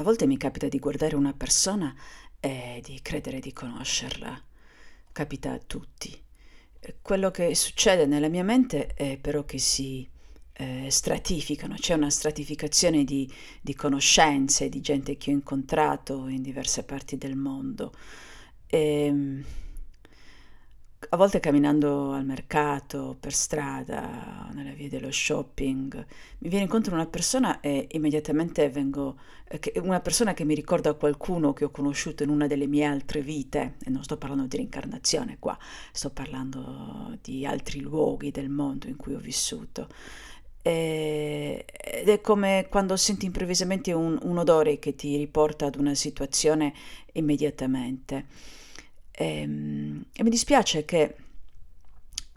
A volte mi capita di guardare una persona e di credere di conoscerla. Capita a tutti. Quello che succede nella mia mente è però che si eh, stratificano, c'è una stratificazione di, di conoscenze, di gente che ho incontrato in diverse parti del mondo. E, a volte camminando al mercato, per strada, nelle vie dello shopping, mi viene incontro una persona e immediatamente vengo, eh, una persona che mi ricorda qualcuno che ho conosciuto in una delle mie altre vite, e non sto parlando di reincarnazione qua, sto parlando di altri luoghi del mondo in cui ho vissuto. E- ed è come quando senti improvvisamente un, un odore che ti riporta ad una situazione immediatamente. Ehm, E, mi dispiace che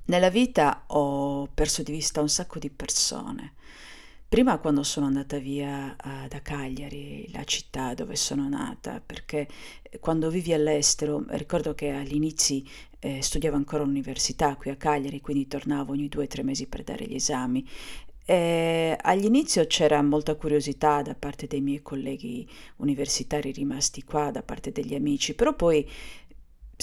nella vita ho perso di vista un sacco di persone. Prima quando sono andata via eh, da Cagliari, la città dove sono nata, perché quando vivi all'estero, ricordo che agli inizi eh, studiavo ancora all'università qui a Cagliari, quindi tornavo ogni due o tre mesi per dare gli esami. E all'inizio c'era molta curiosità da parte dei miei colleghi universitari rimasti qua, da parte degli amici, però poi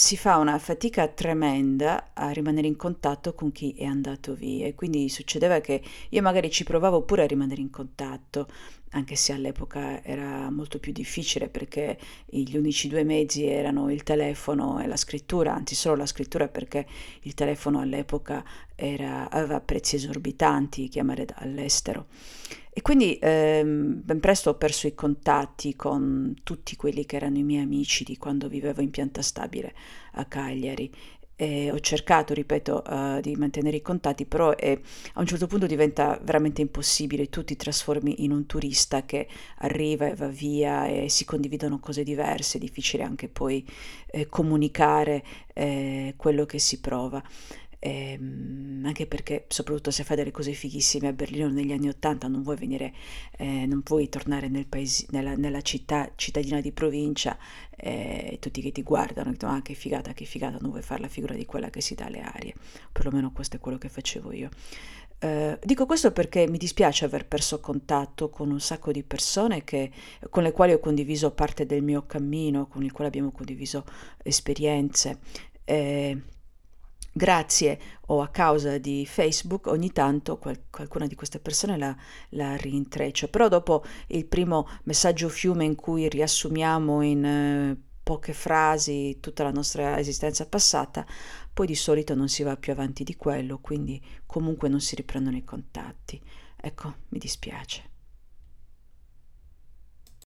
si fa una fatica tremenda a rimanere in contatto con chi è andato via. E quindi succedeva che io magari ci provavo pure a rimanere in contatto, anche se all'epoca era molto più difficile perché gli unici due mezzi erano il telefono e la scrittura, anzi solo la scrittura perché il telefono all'epoca era- aveva prezzi esorbitanti chiamare dall'estero. E quindi ehm, ben presto ho perso i contatti con tutti quelli che erano i miei amici di quando vivevo in pianta stabile a Cagliari. E ho cercato, ripeto, eh, di mantenere i contatti, però eh, a un certo punto diventa veramente impossibile. Tu ti trasformi in un turista che arriva e va via e si condividono cose diverse, è difficile anche poi eh, comunicare eh, quello che si prova. Ehm, anche perché, soprattutto se fai delle cose fighissime a Berlino negli anni Ottanta, non vuoi venire, eh, non puoi tornare nel paesi- nella, nella città cittadina di provincia eh, tutti che ti guardano dicono: Ah, che figata, che figata, non vuoi fare la figura di quella che si dà alle arie. Perlomeno questo è quello che facevo io. Eh, dico questo perché mi dispiace aver perso contatto con un sacco di persone che- con le quali ho condiviso parte del mio cammino, con il quale abbiamo condiviso esperienze. Eh, grazie o a causa di Facebook, ogni tanto qual- qualcuna di queste persone la, la rintreccio, però dopo il primo messaggio fiume in cui riassumiamo in eh, poche frasi tutta la nostra esistenza passata, poi di solito non si va più avanti di quello, quindi comunque non si riprendono i contatti. Ecco, mi dispiace.